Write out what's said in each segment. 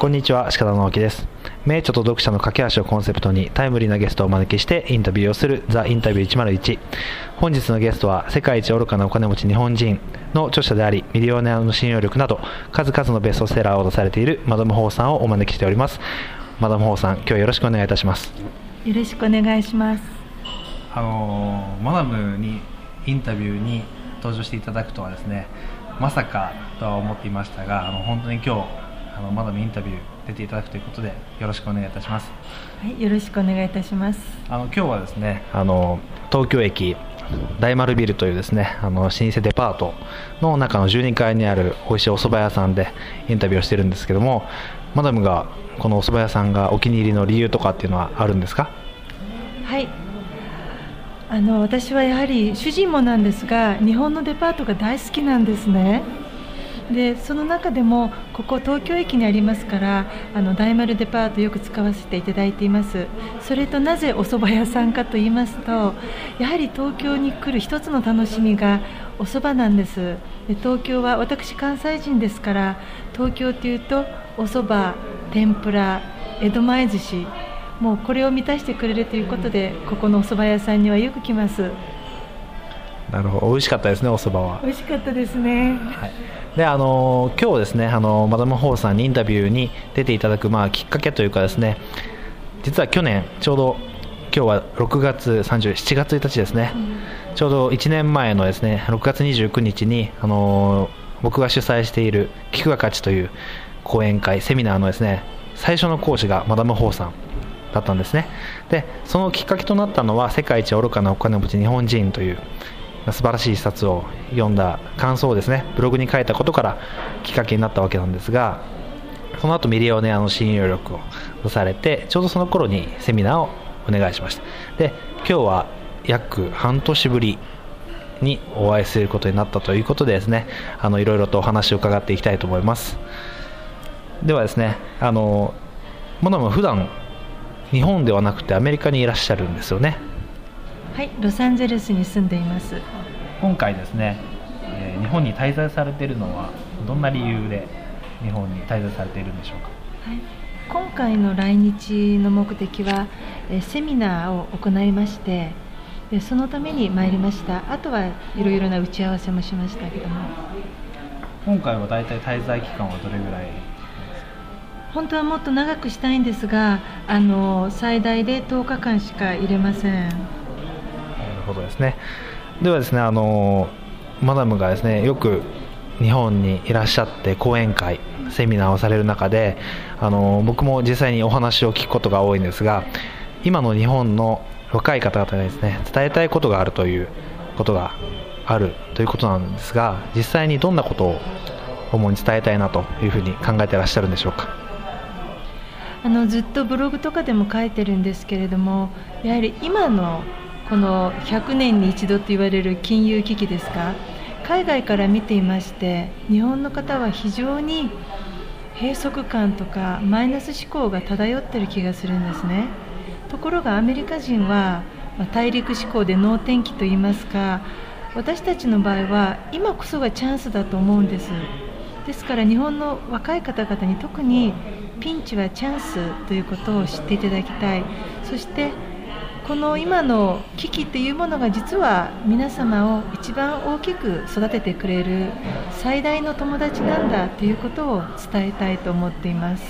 こんにちは鹿田直樹です。名著と読者の架け橋をコンセプトにタイムリーなゲストをお招きしてインタビューをするザ・インタビュー101本日のゲストは世界一愚かなお金持ち日本人の著者でありミリオネアの信用力など数々のベストセラーを出されているマダム・ホーさんをお招きしております。マダム・ホーさん今日はよろしくお願いいたします。よろしくお願いします。あのマダムにインタビューに登場していただくとはですねまさかとは思っていましたがあの本当に今日あのマダムインタビュー出ていただくということでよろしくお願いいたします。はい、よろしくお願いいたします。あの今日はですね、あの東京駅大丸ビルというですねあの老舗デパートの中の12階にある美味しいお蕎麦屋さんでインタビューをしてるんですけどもマダムがこのお蕎麦屋さんがお気に入りの理由とかっていうのはあるんですか？はいあの私はやはり主人もなんですが日本のデパートが大好きなんですねでその中でもここ東京駅にありますからあの大丸デパートよく使わせていただいています。それとなぜお蕎麦屋さんかと言いますとやはり東京に来る一つの楽しみがお蕎麦なんです。で東京は私関西人ですから東京というとお蕎麦天ぷら江戸前寿司もうこれを満たしてくれるということでここのお蕎麦屋さんにはよく来ます。なるほど。美味しかったですねお蕎麦は。美味しかったですね、はい。であの今日ですねあのマダム・ホーさんにインタビューに出ていただく、まあ、きっかけというかですね実は去年ちょうど今日は6月37月1日ですね、うん、ちょうど1年前のですね6月29日にあの僕が主催している「聞くが勝ち」という講演会セミナーのですね最初の講師がマダム・ホーさんだったんですね。でそのきっかけとなったのは「世界一愚かなお金持ち日本人」という素晴らしい一冊を読んだ感想をですねブログに書いたことからきっかけになったわけなんですがその後ミリオネアの信用力を出されてちょうどその頃にセミナーをお願いしました。で今日は約半年ぶりにお会いすることになったということでですねあのいろいろとお話を伺っていきたいと思います。ではですねあのモナム普段日本ではなくてアメリカにいらっしゃるんですよね。はいロサンゼルスに住んでいます。今回ですね、えー、日本に滞在されているのはどんな理由で日本に滞在されているんでしょうか、はい、今回の来日の目的は、えー、セミナーを行いましてでそのために参りました。あとはいろいろな打ち合わせもしましたけども。今回は大体滞在期間はどれぐらい本当はもっと長くしたいんですがあの最大で10日間しか入れませんほどですね。ではですねあのマダムがですねよく日本にいらっしゃって講演会セミナーをされる中であの僕も実際にお話を聞くことが多いんですが今の日本の若い方々にですね伝えたいことがあるということがあるということなんですが実際にどんなことを主に伝えたいなというふうに考えてらっしゃるんでしょうか？あのずっとブログとかでも書いてるんですけれどもやはり今のこの100年に一度と言われる金融危機ですか？海外から見ていまして日本の方は非常に閉塞感とかマイナス思考が漂ってる気がするんですね。ところがアメリカ人は大陸志向で能天気と言いますか私たちの場合は今こそがチャンスだと思うんです。ですから日本の若い方々に特にピンチはチャンスということを知っていただきたい。そしてこの今の危機っていうものが実は皆様を一番大きく育ててくれる最大の友達なんだということを伝えたいと思っています。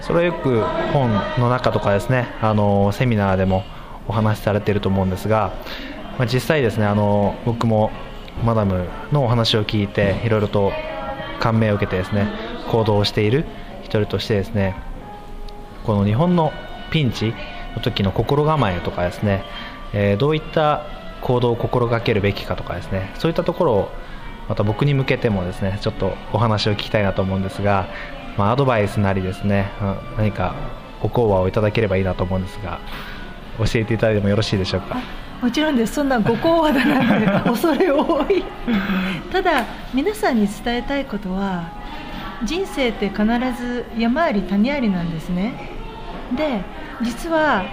それはよく本の中とかですねあのセミナーでもお話しされていると思うんですが、まあ、実際ですねあの僕もマダムのお話を聞いていろいろと感銘を受けてですね行動をしている一人としてですねこの日本のピンチの時の心構えとかですね、えー、どういった行動を心がけるべきかとかですねそういったところをまた僕に向けてもですねちょっとお話を聞きたいなと思うんですが、まあ、アドバイスなりですね何かご講話をいただければいいなと思うんですが教えていただいてもよろしいでしょうか？もちろんです。そんなご講話だなんて恐れ多い。ただ皆さんに伝えたいことは人生って必ず山あり谷ありなんですね。で実は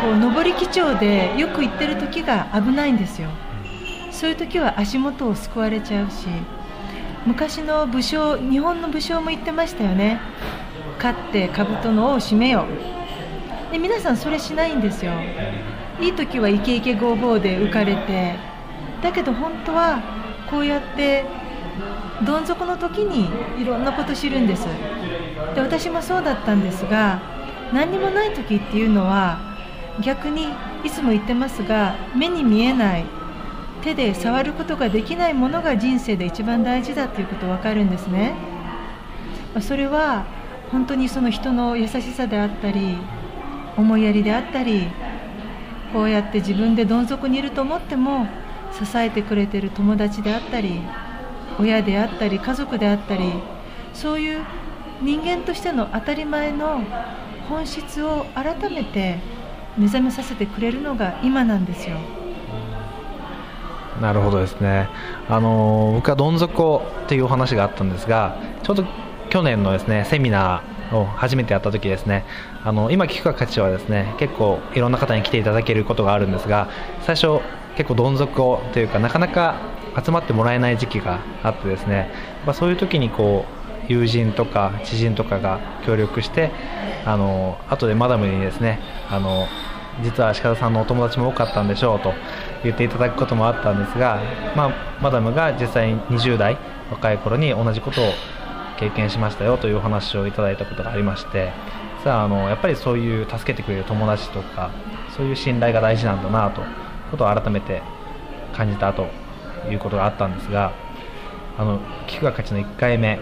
こう上り基調でよく行ってる時が危ないんですよ。そういう時は足元をすくわれちゃうし昔の武将日本の武将も言ってましたよね。勝って兜の尾を締めよで皆さんそれしないんですよ。いい時はイケイケゴーゴーで浮かれて。だけど本当はこうやってどん底の時にいろんなこと知るんです。で私もそうだったんですが何にもない時っていうのは逆にいつも言ってますが目に見えない手で触ることができないものが人生で一番大事だということ分かるんですね。それは本当にその人の優しさであったり思いやりであったりこうやって自分でどん底にいると思っても支えてくれてる友達であったり親であったり家族であったりそういう人間としての当たり前の本質を改めて目覚めさせてくれるのが今なんですよ。なるほどですね。あの僕はどん底っていうお話があったんですが、ちょうど去年のですねセミナーを初めてやった時ですね、あの今聞くか価値はですね結構いろんな方に来ていただけることがあるんですが、最初結構どん底というかなかなか集まってもらえない時期があってですね、まあ、そういう時にこう友人とか知人とかが協力してあの後でマダムにですねあの実は鹿田さんのお友達も多かったんでしょうと言っていただくこともあったんですが、まあ、マダムが実際に20代若い頃に同じことを経験しましたよというお話をいただいたことがありましてさああのやっぱりそういう助けてくれる友達とかそういう信頼が大事なんだなということを改めて感じたということがあったんですがあの聞くが勝ちの1回目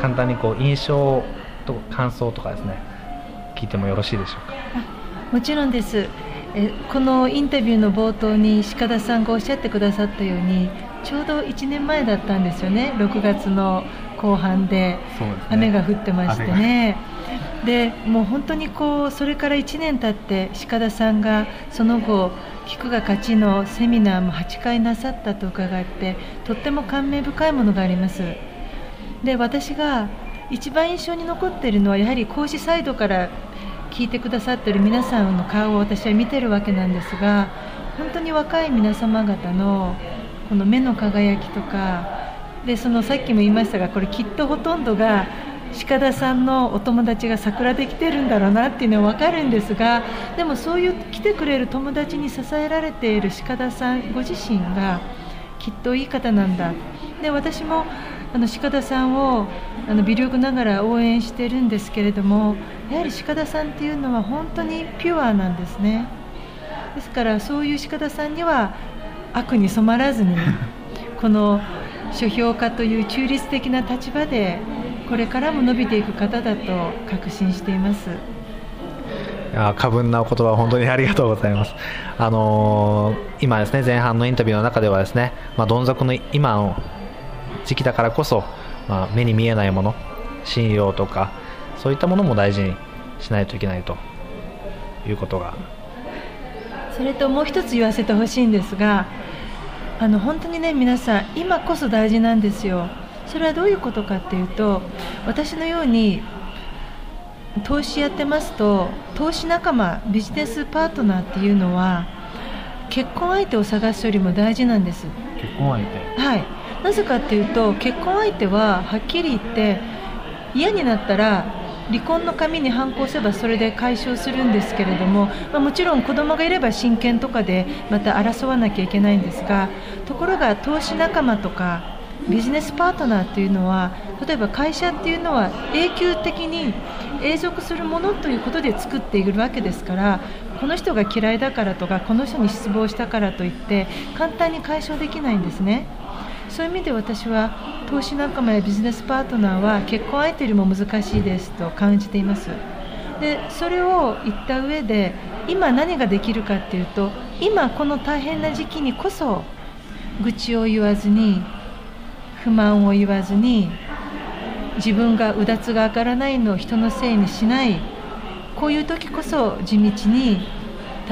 簡単にこう印象と感想とかですね聞いてもよろしいでしょうか？もちろんです。えこのインタビューの冒頭に鹿田さんがおっしゃってくださったようにちょうど1年前だったんですよね。6月の後半で雨が降ってましてね。でもう本当にこうそれから1年経って鹿田さんがその後菊が勝ちのセミナーも8回なさったと伺ってとっても感銘深いものがありますで私が一番印象に残っているのはやはり講師サイドから聞いてくださっている皆さんの顔を私は見てるわけなんですが本当に若い皆様方のこの目の輝きとかでそのさっきも言いましたがこれきっとほとんどが鹿田さんのお友達が桜で来てるんだろうなっていうのは分かるんですがでもそういう来てくれる友達に支えられている鹿田さんご自身がきっといい方なんだ。で私もあの鹿田さんをあの微力ながら応援してるんですけれどもやはり鹿田さんっていうのは本当にピュアなんですねですからそういう鹿田さんには悪に染まらずに この書評家という中立的な立場でこれからも伸びていく方だと確信していますいや過分なお言葉本当にありがとうございます。あのー、今ですね前半のインタビューの中ではですね、まあ、どん底の今の時期だからこそ、まあ、目に見えないもの信用とかそういったものも大事にしないといけないということが。それともう一つ言わせてほしいんですがあの本当にね皆さん今こそ大事なんですよ。それはどういうことかっていうと私のように投資やってますと投資仲間ビジネスパートナーっていうのは結婚相手を探すよりも大事なんです。結婚相手。はいなぜかっていうと結婚相手ははっきり言って嫌になったら離婚の紙に反抗すればそれで解消するんですけれども、まあ、もちろん子供がいれば親権とかでまた争わなきゃいけないんですがところが投資仲間とかビジネスパートナーっていうのは例えば会社っていうのは永久的に永続するものということで作っているわけですからこの人が嫌いだからとかこの人に失望したからといって簡単に解消できないんですね。そういう意味で私は投資仲間やビジネスパートナーは結婚相手よりも難しいですと感じています。でそれを言った上で今何ができるかっていうと今この大変な時期にこそ愚痴を言わずに不満を言わずに自分がうだつが上がらないのを人のせいにしないこういう時こそ地道に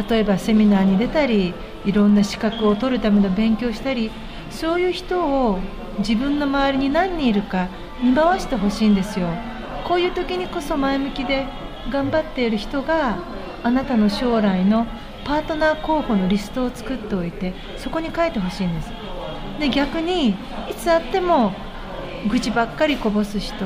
例えばセミナーに出たりいろんな資格を取るための勉強したりそういう人を自分の周りに何人いるか見回してほしいんですよ。こういう時にこそ前向きで頑張っている人があなたの将来のパートナー候補のリストを作っておいてそこに書いてほしいんです。で逆にいつあっても愚痴ばっかりこぼす人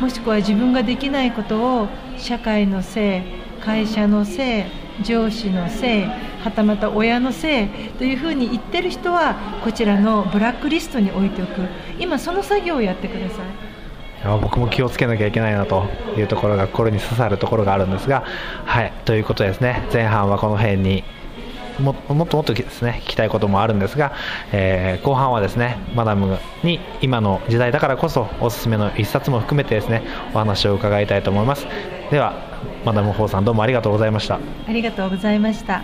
もしくは自分ができないことを社会のせい会社のせい上司のせいはたまた親のせいというふうに言ってる人はこちらのブラックリストに置いておく。今その作業をやってください。僕も気をつけなきゃいけないなというところが心に刺さるところがあるんですが。はいということですね。前半はこの辺にももっともっとですね聞きたいこともあるんですが、えー、後半はですねマダムに今の時代だからこそおすすめの一冊も含めてですねお話を伺いたいと思います。ではマダム・ホーさんどうもありがとうございました。ありがとうございました